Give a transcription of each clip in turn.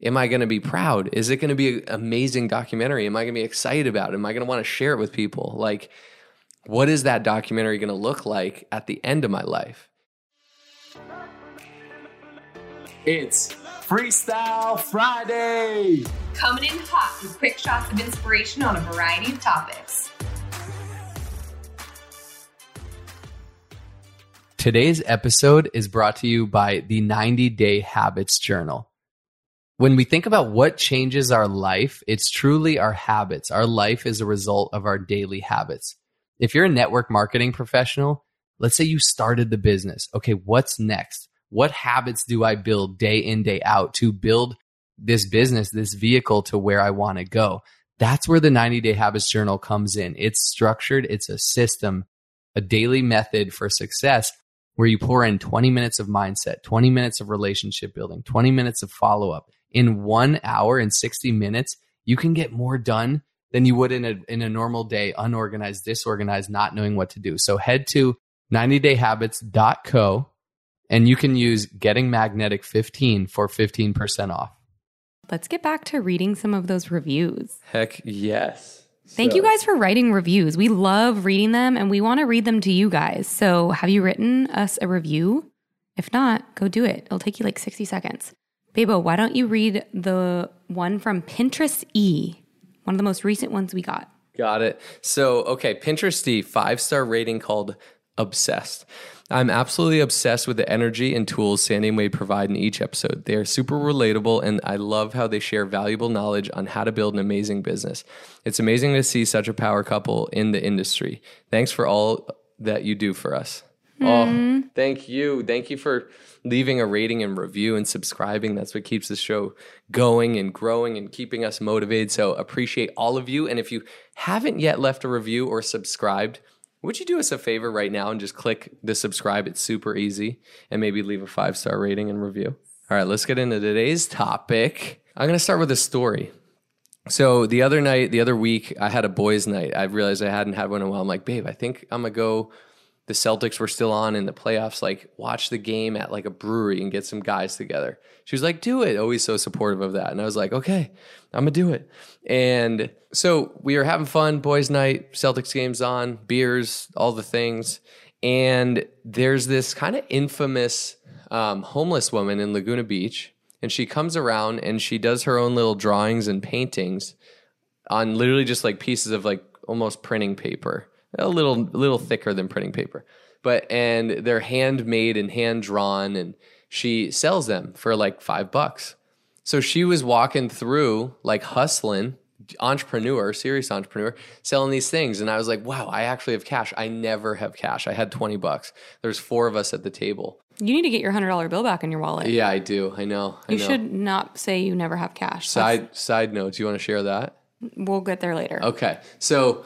Am I going to be proud? Is it going to be an amazing documentary? Am I going to be excited about it? Am I going to want to share it with people? Like, what is that documentary going to look like at the end of my life? It's Freestyle Friday! Coming in hot with quick shots of inspiration on a variety of topics. Today's episode is brought to you by the 90 Day Habits Journal. When we think about what changes our life, it's truly our habits. Our life is a result of our daily habits. If you're a network marketing professional, let's say you started the business. Okay, what's next? What habits do I build day in, day out to build this business, this vehicle to where I want to go? That's where the 90 Day Habits Journal comes in. It's structured, it's a system, a daily method for success where you pour in 20 minutes of mindset, 20 minutes of relationship building, 20 minutes of follow up in one hour and 60 minutes, you can get more done than you would in a, in a normal day, unorganized, disorganized, not knowing what to do. So head to 90dayhabits.co and you can use getting magnetic 15 for 15% off. Let's get back to reading some of those reviews. Heck yes. Thank so. you guys for writing reviews. We love reading them and we want to read them to you guys. So, have you written us a review? If not, go do it. It'll take you like 60 seconds. Bebo, why don't you read the one from Pinterest E, one of the most recent ones we got? Got it. So, okay, Pinterest E, five star rating called Obsessed. I'm absolutely obsessed with the energy and tools Sandy and Wade provide in each episode. They are super relatable, and I love how they share valuable knowledge on how to build an amazing business. It's amazing to see such a power couple in the industry. Thanks for all that you do for us. Mm. Oh, thank you. Thank you for leaving a rating and review and subscribing. That's what keeps the show going and growing and keeping us motivated. So appreciate all of you. And if you haven't yet left a review or subscribed, would you do us a favor right now and just click the subscribe? It's super easy and maybe leave a five star rating and review. All right, let's get into today's topic. I'm going to start with a story. So the other night, the other week, I had a boys' night. I realized I hadn't had one in a while. I'm like, babe, I think I'm gonna go the Celtics were still on in the playoffs, like watch the game at like a brewery and get some guys together. She was like, do it. Always so supportive of that. And I was like, okay, I'm gonna do it. And so we were having fun, boys' night, Celtics games on, beers, all the things. And there's this kind of infamous um, homeless woman in Laguna Beach. And she comes around and she does her own little drawings and paintings on literally just like pieces of like almost printing paper a little little thicker than printing paper. But and they're handmade and hand drawn and she sells them for like 5 bucks. So she was walking through like hustling entrepreneur, serious entrepreneur, selling these things. And I was like, wow, I actually have cash. I never have cash. I had 20 bucks. There's four of us at the table. You need to get your $100 bill back in your wallet. Yeah, I do. I know. I you know. should not say you never have cash. Side That's, side note, do you want to share that? We'll get there later. Okay. So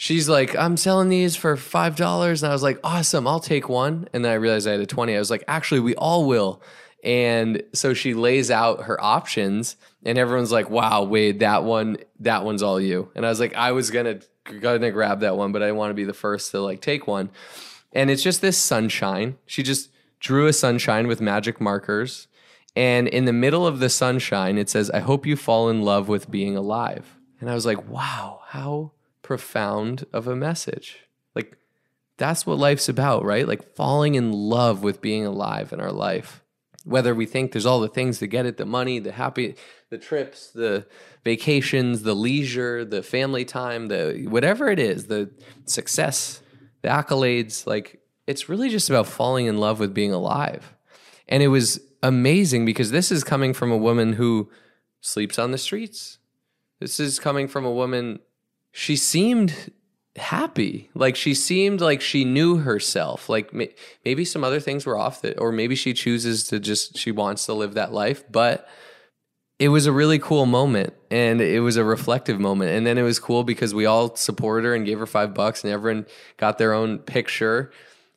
she's like, I'm selling these for five dollars. And I was like, awesome, I'll take one. And then I realized I had a 20. I was like, actually, we all will. And so she lays out her options, and everyone's like, wow, Wade, that one, that one's all you. And I was like, I was gonna gonna grab that one, but I want to be the first to like take one. And it's just this sunshine. She just drew a sunshine with magic markers. And in the middle of the sunshine, it says, I hope you fall in love with being alive. And I was like, wow, how profound of a message. Like, that's what life's about, right? Like, falling in love with being alive in our life. Whether we think there's all the things to get it the money, the happy, the trips, the vacations, the leisure, the family time, the whatever it is, the success, the accolades, like, it's really just about falling in love with being alive. And it was amazing because this is coming from a woman who sleeps on the streets. This is coming from a woman she seemed happy. Like she seemed like she knew herself. Like maybe some other things were off that, or maybe she chooses to just, she wants to live that life. But it was a really cool moment and it was a reflective moment. And then it was cool because we all supported her and gave her five bucks and everyone got their own picture.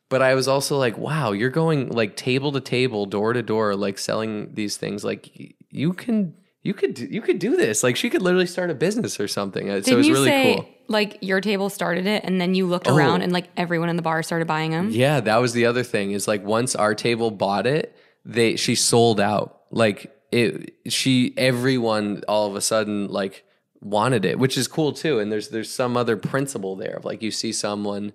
But I was also like, wow, you're going like table to table, door to door, like selling these things. Like you can you could you could do this. Like she could literally start a business or something. Did so it was really say, cool. Like your table started it, and then you looked oh. around, and like everyone in the bar started buying them. Yeah, that was the other thing. Is like once our table bought it, they she sold out. Like it she everyone all of a sudden like wanted it, which is cool too. And there's there's some other principle there of like you see someone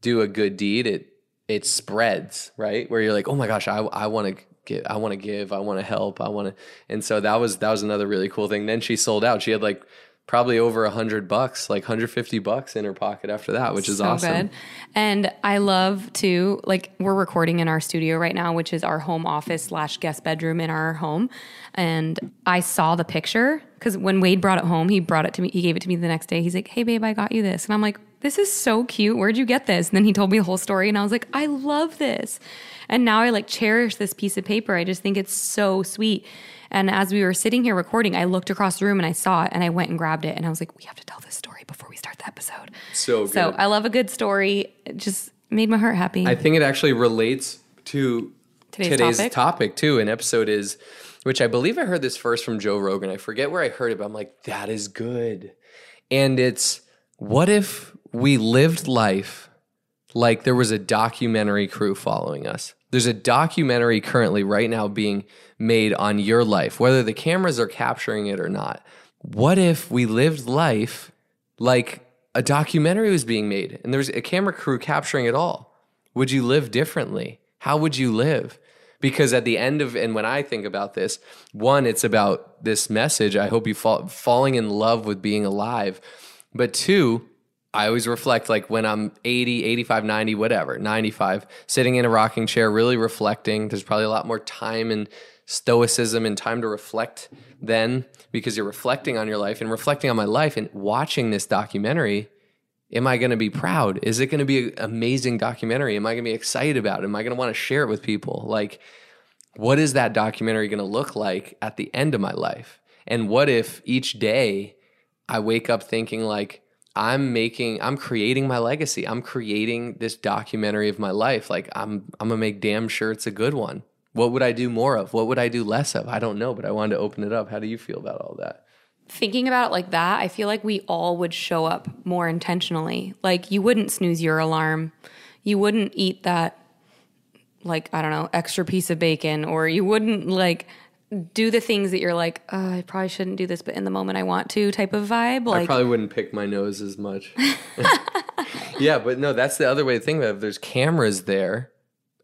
do a good deed, it it spreads, right? Where you're like, oh my gosh, I I want to give, I want to give, I want to help, I want to, and so that was that was another really cool thing. Then she sold out. She had like probably over a hundred bucks, like 150 bucks in her pocket after that, which is so awesome. good. And I love to like we're recording in our studio right now, which is our home office slash guest bedroom in our home. And I saw the picture because when Wade brought it home, he brought it to me. He gave it to me the next day. He's like, "Hey, babe, I got you this," and I'm like, "This is so cute. Where'd you get this?" And then he told me the whole story, and I was like, "I love this." And now I like cherish this piece of paper. I just think it's so sweet. And as we were sitting here recording, I looked across the room and I saw it and I went and grabbed it and I was like, we have to tell this story before we start the episode. So good. So I love a good story. It just made my heart happy. I think it actually relates to Today's today's, topic? topic. too. An episode is, which I believe I heard this first from Joe Rogan. I forget where I heard it, but I'm like, that is good. And it's what if we lived life like there was a documentary crew following us? There's a documentary currently right now being made on your life, whether the cameras are capturing it or not. What if we lived life like a documentary was being made and there's a camera crew capturing it all? Would you live differently? How would you live? Because at the end of, and when I think about this, one, it's about this message. I hope you fall, falling in love with being alive. But two, I always reflect like when I'm 80, 85, 90, whatever, 95, sitting in a rocking chair, really reflecting. There's probably a lot more time and stoicism and time to reflect then because you're reflecting on your life and reflecting on my life and watching this documentary. Am I going to be proud? Is it going to be an amazing documentary? Am I going to be excited about it? Am I going to want to share it with people? Like, what is that documentary going to look like at the end of my life? And what if each day I wake up thinking like I'm making I'm creating my legacy. I'm creating this documentary of my life. Like I'm I'm to make damn sure it's a good one. What would I do more of? What would I do less of? I don't know, but I wanted to open it up. How do you feel about all that? Thinking about it like that, I feel like we all would show up more intentionally. Like you wouldn't snooze your alarm. You wouldn't eat that like I don't know, extra piece of bacon or you wouldn't like do the things that you're like, oh, I probably shouldn't do this, but in the moment I want to type of vibe. I probably wouldn't pick my nose as much. yeah, but no, that's the other way to think about it. If there's cameras there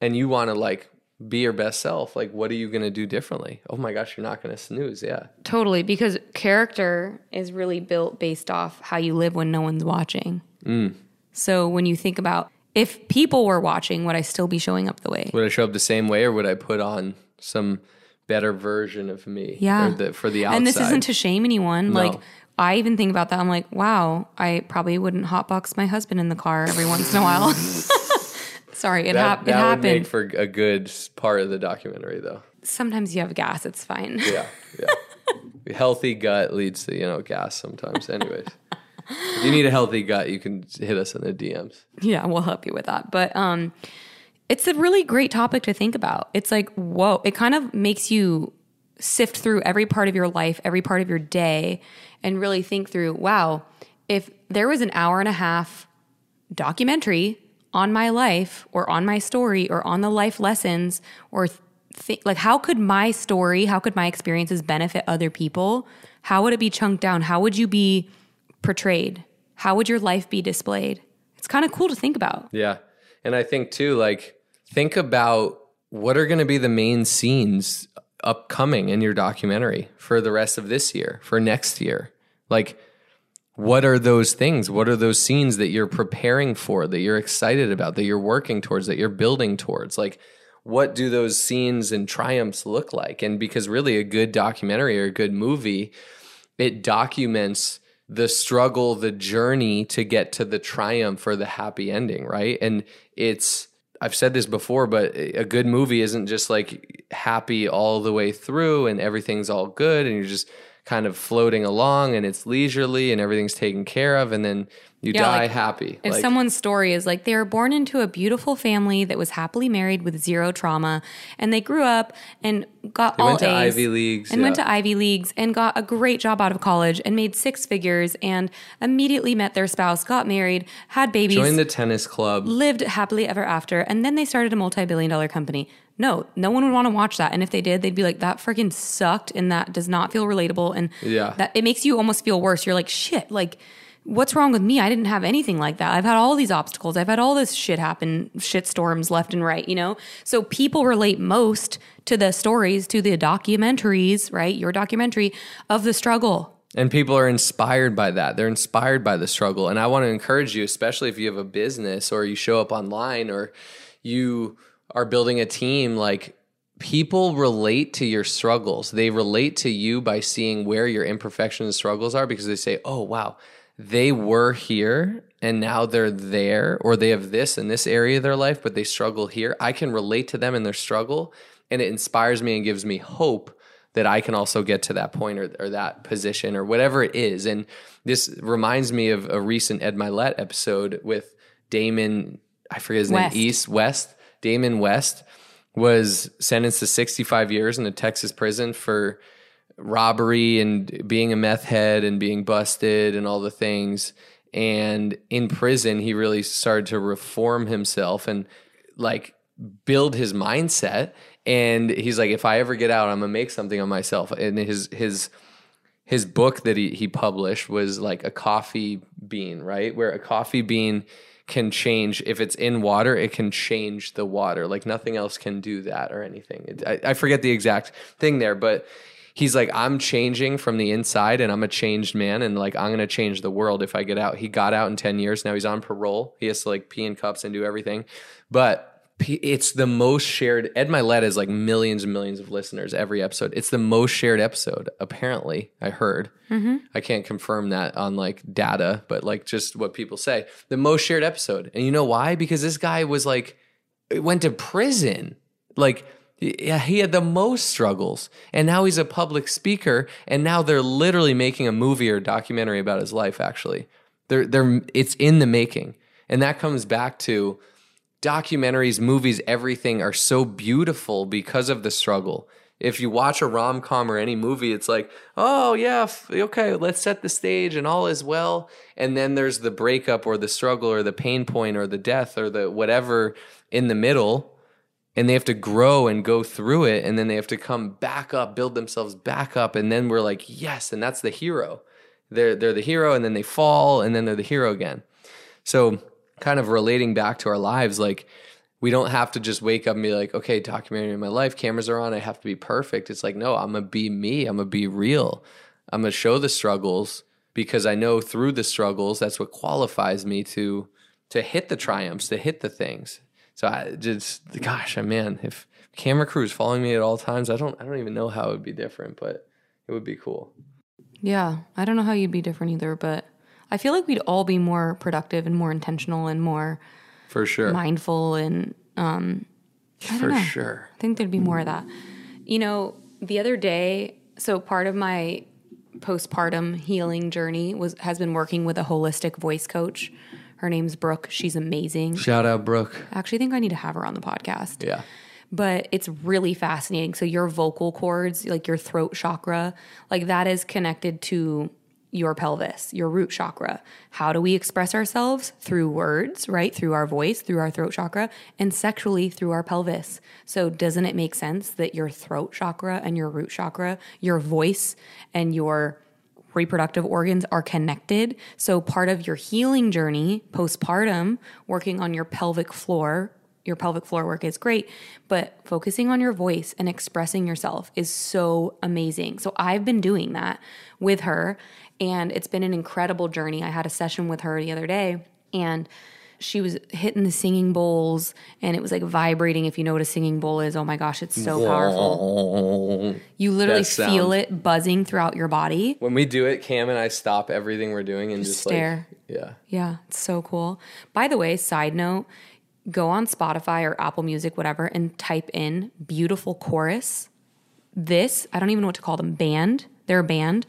and you want to like be your best self, like what are you going to do differently? Oh my gosh, you're not going to snooze. Yeah. Totally, because character is really built based off how you live when no one's watching. Mm. So when you think about if people were watching, would I still be showing up the way? Would I show up the same way or would I put on some better version of me? Yeah. The, for the outside. And this isn't to shame anyone. No. Like I even think about that. I'm like, wow, I probably wouldn't hotbox my husband in the car every once in a while. Sorry, it, that, hap- it that would make happened. for a good part of the documentary though. Sometimes you have gas. It's fine. Yeah. Yeah. healthy gut leads to, you know, gas sometimes. Anyways. if you need a healthy gut, you can hit us in the DMs. yeah, we'll help you with that. But um, it's a really great topic to think about. It's like, whoa, it kind of makes you sift through every part of your life, every part of your day, and really think through, wow, if there was an hour and a half documentary on my life or on my story or on the life lessons or th- like how could my story how could my experiences benefit other people? How would it be chunked down? How would you be portrayed? How would your life be displayed? It's kind of cool to think about. Yeah. And I think too, like, think about what are going to be the main scenes upcoming in your documentary for the rest of this year, for next year. Like, what are those things? What are those scenes that you're preparing for, that you're excited about, that you're working towards, that you're building towards? Like, what do those scenes and triumphs look like? And because really, a good documentary or a good movie, it documents the struggle, the journey to get to the triumph or the happy ending, right? And it's, I've said this before, but a good movie isn't just like happy all the way through and everything's all good and you're just kind of floating along and it's leisurely and everything's taken care of and then you Yeah, die like, happy. if Like, someone's story is like they were born into a beautiful family that was happily married with zero trauma and they grew up and got They all went to A's Ivy Leagues, and went to Ivy Leagues and got a great job out of college and made six figures and immediately met their spouse, got married, had babies, joined the tennis club. lived happily ever after, and then they started a multi-billion dollar company. No, no one would want to watch that. And if they did, they'd be like, that freaking sucked and that does not feel relatable. And Yeah. that it makes you almost feel worse. You're like, shit, like, what's wrong with me? I didn't have anything like that. I've had all these obstacles. I've had all this shit happen, shit storms left and right, you know? So people relate most to the stories, to the documentaries, right? Your documentary of the struggle. And people are inspired by that. They're inspired by the struggle. And I want to encourage you, especially if you have a business or you show up online or you are building a team, like people relate to your struggles. They relate to you by seeing where your imperfections and struggles are because they say, oh, wow, they were here and now they're there, or they have this in this area of their life, but they struggle here. I can relate to them in their struggle and it inspires me and gives me hope that I can also get to that point or, or that position or whatever it is. And this reminds me of a recent Ed Mylett episode with Damon, I forget his West. name, East West. Damon West was sentenced to 65 years in a Texas prison for robbery and being a meth head and being busted and all the things. And in prison, he really started to reform himself and like build his mindset. And he's like, if I ever get out, I'm gonna make something of myself. And his his his book that he, he published was like a coffee bean, right? Where a coffee bean can change if it's in water, it can change the water. Like nothing else can do that or anything. It, I, I forget the exact thing there, but he's like, I'm changing from the inside and I'm a changed man and like I'm gonna change the world if I get out. He got out in 10 years. Now he's on parole. He has to like pee in cups and do everything. But it's the most shared. Ed Mylett is like millions and millions of listeners every episode. It's the most shared episode, apparently. I heard. Mm-hmm. I can't confirm that on like data, but like just what people say. The most shared episode. And you know why? Because this guy was like, went to prison. Like, yeah, he had the most struggles. And now he's a public speaker. And now they're literally making a movie or documentary about his life, actually. They're, they're, it's in the making. And that comes back to documentaries, movies, everything are so beautiful because of the struggle. If you watch a rom com or any movie, it's like, oh, yeah, okay, let's set the stage and all is well. And then there's the breakup or the struggle or the pain point or the death or the whatever in the middle. And they have to grow and go through it. And then they have to come back up, build themselves back up. And then we're like, yes. And that's the hero. They're, they're the hero and then they fall and then they're the hero again. So, kind of relating back to our lives, like we don't have to just wake up and be like, okay, documentary in my life, cameras are on, I have to be perfect. It's like, no, I'm gonna be me, I'm gonna be real. I'm gonna show the struggles because I know through the struggles, that's what qualifies me to to hit the triumphs, to hit the things. So I just gosh, man, if camera crew is following me at all times, I don't I don't even know how it would be different, but it would be cool. Yeah, I don't know how you'd be different either, but I feel like we'd all be more productive and more intentional and more For sure. mindful and um For know. sure. I think there'd be more of that. You know, the other day, so part of my postpartum healing journey was has been working with a holistic voice coach. Her name's Brooke. She's amazing. Shout out Brooke. I actually think I need to have her on the podcast. Yeah. But it's really fascinating. So your vocal cords, like your throat chakra, like that is connected to your pelvis, your root chakra. How do we express ourselves? Through words, right? Through our voice, through our throat chakra, and sexually through our pelvis. So doesn't it make sense that your throat chakra and your root chakra, your voice and your reproductive organs are connected. So part of your healing journey postpartum, working on your pelvic floor, your pelvic floor work is great, but focusing on your voice and expressing yourself is so amazing. So I've been doing that with her and it's been an incredible journey. I had a session with her the other day and she was hitting the singing bowls and it was like vibrating. If you know what a singing bowl is, oh my gosh, it's so powerful. You literally feel it buzzing throughout your body. When we do it, Cam and I stop everything we're doing and just, stare. like, yeah. Yeah, it's so cool. By the way, side note, go on Spotify or Apple Music, whatever, and type in beautiful chorus. This, I don't even know what to call them, band. They're a band.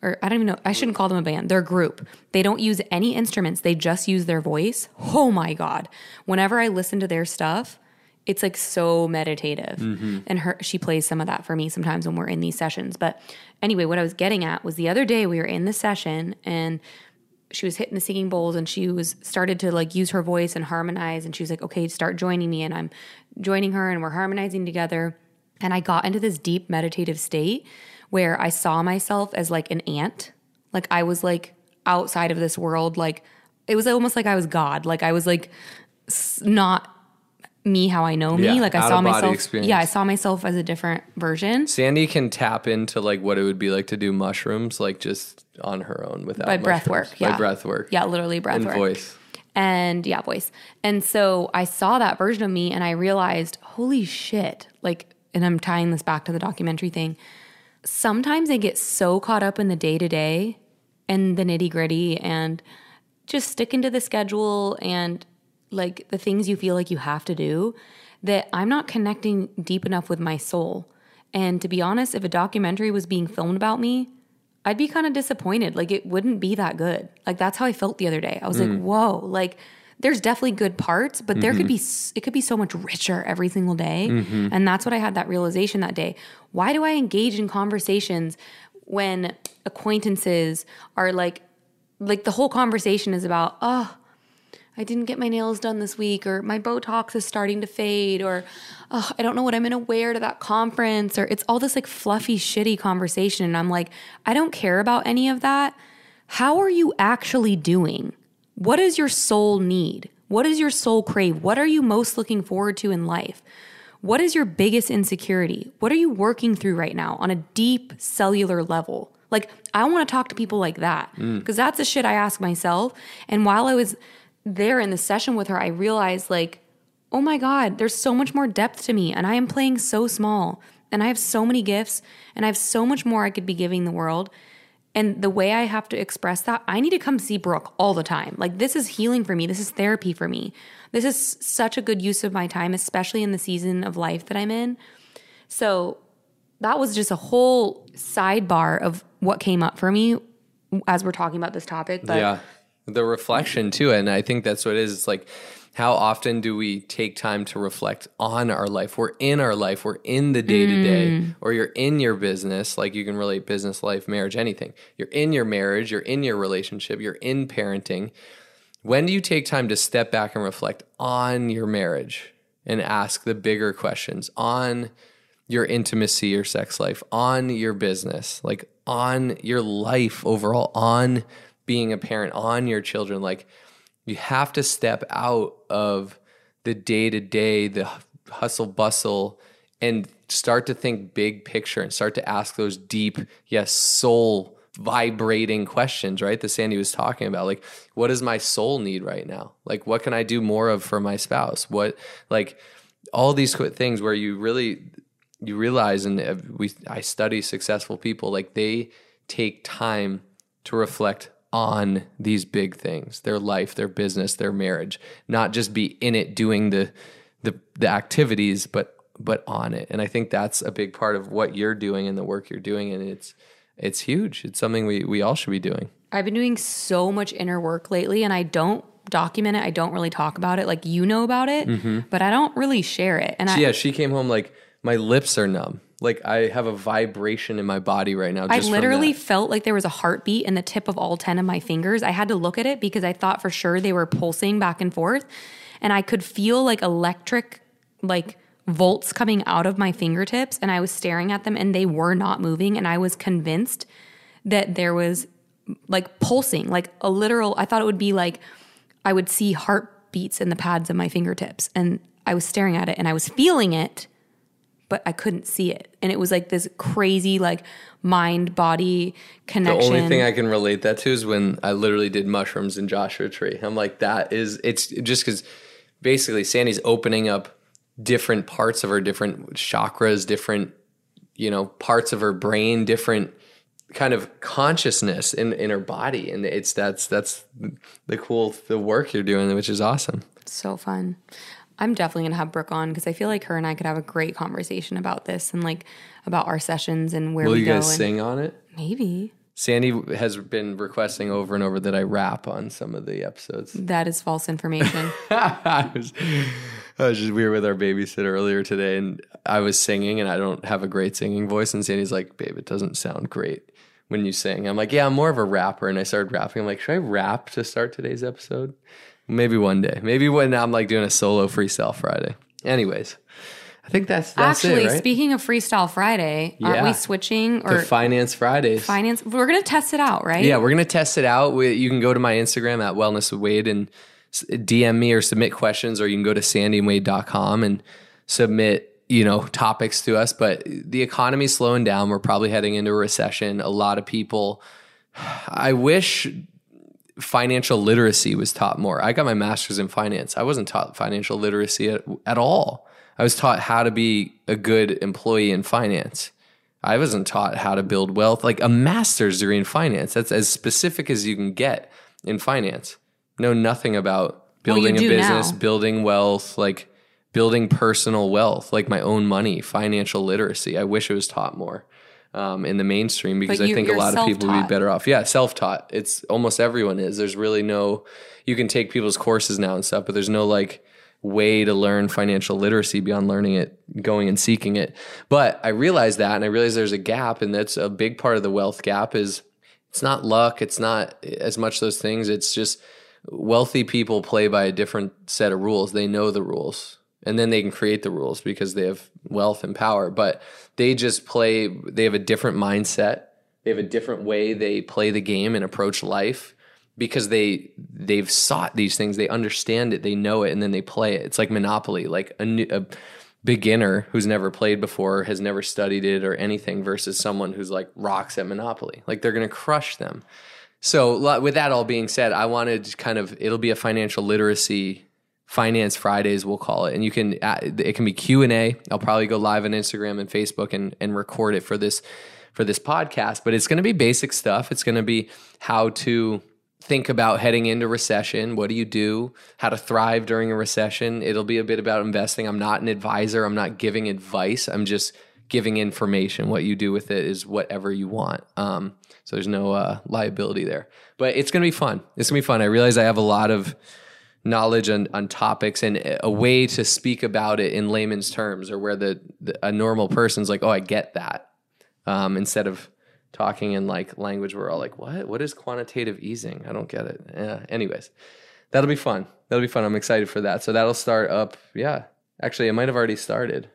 Or I don't even know, I shouldn't call them a band. They're a group. They don't use any instruments, they just use their voice. Oh my God. Whenever I listen to their stuff, it's like so meditative. Mm-hmm. And her she plays some of that for me sometimes when we're in these sessions. But anyway, what I was getting at was the other day we were in the session and she was hitting the singing bowls and she was started to like use her voice and harmonize. And she was like okay start joining me. And i'm joining her and we're harmonizing together. And i got into this deep meditative state where i saw myself as like an ant. Like i was like outside of this world. Like it was almost like i was god. Like i was like not me how i know me Yeah, like i saw myself experience. yeah i saw myself as a different version Sandy can tap into like what it would be like to do mushrooms, like just on her own without by breath work yeah By breath work. yeah literally breath And work voice. and yeah, voice. And so I saw that version of me and I realized, holy shit. Like, and I'm tying this back to the documentary thing. Sometimes I get so caught up in the day to day and the nitty gritty and just sticking to the schedule and like the things you feel like you have to do that I'm not connecting deep enough with my soul. And to be honest, if a documentary was being filmed about me, I'd be kind of disappointed. Like it wouldn't be that good. Like that's how I felt the other day. I was like, mm. whoa, like there's definitely good parts, but there could mm-hmm. be it could be so much richer every single day. Mm-hmm. And that's what I had that realization that day. Why do I engage in conversations when acquaintances are like like the whole conversation is about, oh, I didn't get my nails done this week, or my Botox is starting to fade, or oh, I don't know what I'm gonna wear to that conference, or it's all this like fluffy, shitty conversation. And I'm like, I don't care about any of that. How are you actually doing? What does your soul need? What does your soul crave? What are you most looking forward to in life? What is your biggest insecurity? What are you working through right now on a deep cellular level? Like, I want to talk to people like that mm. because that's the shit I ask myself. And while I was there in the session with her, I realized, like, oh my God, there's so much more depth to me. And I am playing so small. And I have so many gifts and I have so much more I could be giving the world. And the way I have to express that, I need to come see Brooke all the time. Like, this is healing for me. This is therapy for me. This is such a good use of my time, especially in the season of life that I'm in. So, that was just a whole sidebar of what came up for me as we're talking about this topic. But yeah. The reflection too. And I think that's what it is. It's like, how often do we take time to reflect on our life? We're in our life, we're in the day to day, or you're in your business. Like you can relate business, life, marriage, anything. You're in your marriage, you're in your relationship, you're in parenting. When do you take time to step back and reflect on your marriage and ask the bigger questions on your intimacy, your sex life, on your business, like on your life overall, on being a parent, on your children? Like, you have to step out of the day to day, the hustle bustle, and start to think big picture and start to ask those deep, yes, soul vibrating questions, right? That Sandy was talking about. Like, what does my soul need right now? Like, what can I do more of for my spouse? What, like, all these things where you really, you realize, and we, I study successful people, like, they take time to reflect on these big things their life their business their marriage not just be in it doing the the, the activities but but on it and i think that's a big part of what you're doing and the work you're doing and it's it's huge it's something we we all should be doing I've been doing so much inner work lately and I don't document it. I don't really talk about it. Like you know about it, but I don't really share it. And I, Mm-hmm. yeah she came home like my lips are numb like i have a vibration in my body right now I literally felt like there was a heartbeat in the tip of all 10 of my fingers. I had to look at it because I thought for sure they were pulsing back and forth. And I could feel like electric, like volts coming out of my fingertips. And I was staring at them and they were not moving. And I was convinced that there was like pulsing, like a literal, I thought it would be like I would see heartbeats in the pads of my fingertips. And I was staring at it and I was feeling it but I couldn't see it. And it was like this crazy, like mind body connection. the only thing I can relate that to is when I literally did mushrooms in Joshua Tree. I'm like, that is, it's just because basically Sandy's opening up different parts of her, different chakras, different, you know, parts of her brain, different kind of consciousness in, in her body. And it's, that's, that's the cool, the work you're doing, which is awesome. so fun. I'm definitely gonna have Brooke on because I feel like her and I could have a great conversation about this and like about our sessions and where we Will we you go. guys and sing on it? maybe Sandy has been requesting over and over that I rap on some of the episodes. that is false information. I was, I was just we were with our babysitter earlier today, and I was singing, and I don't have a great singing voice. And Sandy's like, "Babe, it doesn't sound great when you sing. I'm like, yeah, I'm more of a rapper, and I started rapping. I'm like, should I rap to start today's episode? Maybe one day. Maybe when I'm like doing a solo freestyle Friday. Anyways, I think that's that's Actually, it, right? speaking of Freestyle Friday, aren't Yeah. we switching to or Finance Fridays. finance? We're gonna test it out, right? Yeah, we're gonna test it out. We, you can go to my Instagram at Wellness with Wade and DM me or submit questions, or you can go to sandywade.com and submit you know topics to us. But the economy's slowing down. We're probably heading into a recession. A lot of people. I wish financial literacy was taught more. I got my master's in finance. I wasn't taught financial literacy at, at all. I was taught how to be a good employee in finance. I wasn't taught how to build wealth, like a master's degree in finance. That's as specific as you can get in finance. Know nothing about Well, building a business, now. building wealth, like building personal wealth, like my own money, financial literacy. I wish it was taught more um, in the mainstream because I think a lot of people would be better off. Yeah, self taught. It's almost everyone is. There's really no, you can take people's courses now and stuff, but there's no like way to learn financial literacy beyond learning it, going and seeking it. But I realized that and I realized there's a gap, and that's a big part of the wealth gap is it's not luck, it's not as much those things. It's just wealthy people play by a different set of rules. They know the rules. And then they can create the rules because they have wealth and power. But they just play, they have a different mindset. They have a different way they play the game and approach life because they they've sought these things. They understand it. They know it and then they play it. It's like monopoly. Like a, new, a beginner who's never played before has never studied it or anything versus someone who's like rocks at monopoly. Like they're going to crush them. So with that all being said i wanted to kind of it'll be a financial literacy finance fridays we'll call it. And you can uh, it can be q&a i'll probably go live on instagram and facebook and, and record it for this for this podcast. But it's going to be basic stuff. It's going to be how to think about heading into recession. What do you do? How to thrive during a recession? It'll be a bit about investing. I'm not an advisor. I'm not giving advice. I'm just giving information. What you do with it is whatever you want. Um, so there's no uh, liability there. But it's going to be fun. It's going to be fun. I realize i have a lot of knowledge on, on topics and a way to speak about it in layman's terms or where the, the a normal person's like oh i get that um, instead of talking in like language we're all like what? What is quantitative easing? I don't get it. Yeah anyways that'll be fun. That'll be fun. I'm excited for that. So that'll start up yeah. Actually it might have already started.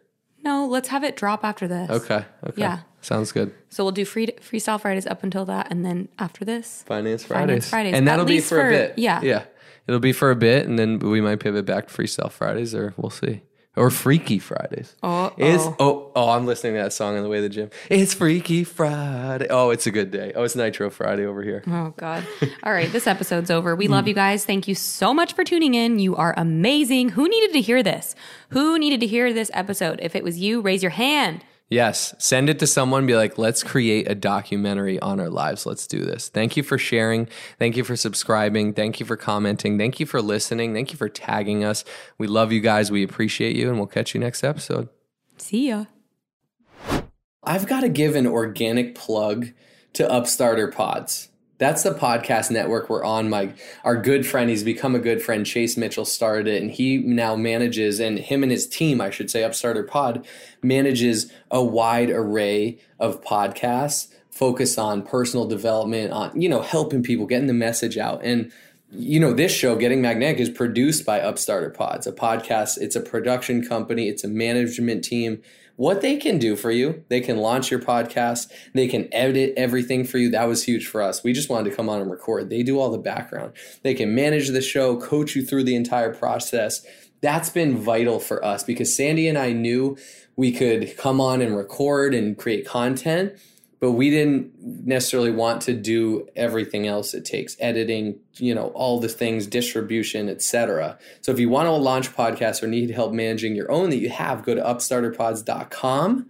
No, let's have it drop after this. okay okay. Yeah. sounds good. So we'll do free freestyle Fridays up until that, and then after this, finance fridays, finance Fridays. and that'll be least for, a bit. Yeah. yeah it'll be for a bit and then we might pivot back to freestyle fridays or we'll see or freaky fridays Oh, oh oh I'm listening to that song on the way to the gym. It's Freaky Friday. Oh, it's a good day. Oh, it's Nitro Friday over here. Oh God. All right, this episode's over. We love mm. you guys. Thank you so much for tuning in. You are amazing. Who needed to hear this? Who needed to hear this episode? If it was you, raise your hand. Yes, send it to someone. Be like, let's create a documentary on our lives. Let's do this. Thank you for sharing. Thank you for subscribing. Thank you for commenting. Thank you for listening. Thank you for tagging us. We love you guys. We appreciate you, and we'll catch you next episode. See ya. I've got to give an organic plug to Upstarter Pods. That's the podcast network we're on. My our good friend, he's become a good friend. Chase Mitchell started it, and he now manages, and him and his team, I should say, Upstarter Pod, manages a wide array of podcasts focused on personal development, on you know helping people, getting the message out, and you know, this show, Getting Magnetic, is produced by Upstarter Pods, a podcast. It's a production company, it's a management team. What they can do for you, they can launch your podcast, they can edit everything for you. That was huge for us. We just wanted to come on and record. They do all the background, they can manage the show, coach you through the entire process. That's been vital for us because Sandy and I knew we could come on and record and create content but we didn't necessarily want to do everything else it takes editing you know all the things distribution etc so if you want to launch podcasts or need help managing your own that you have go to upstarterpods.com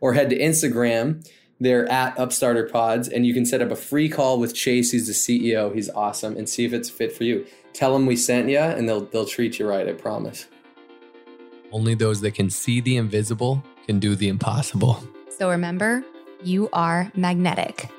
or head to instagram. They're at upstarterpods and you can set up a free call with chase he's the ceo he's awesome and see if it's fit for you. Tell them we sent you and they'll, they'll treat you right i promise. Only those that can see the invisible can do the impossible. So remember, you are magnetic.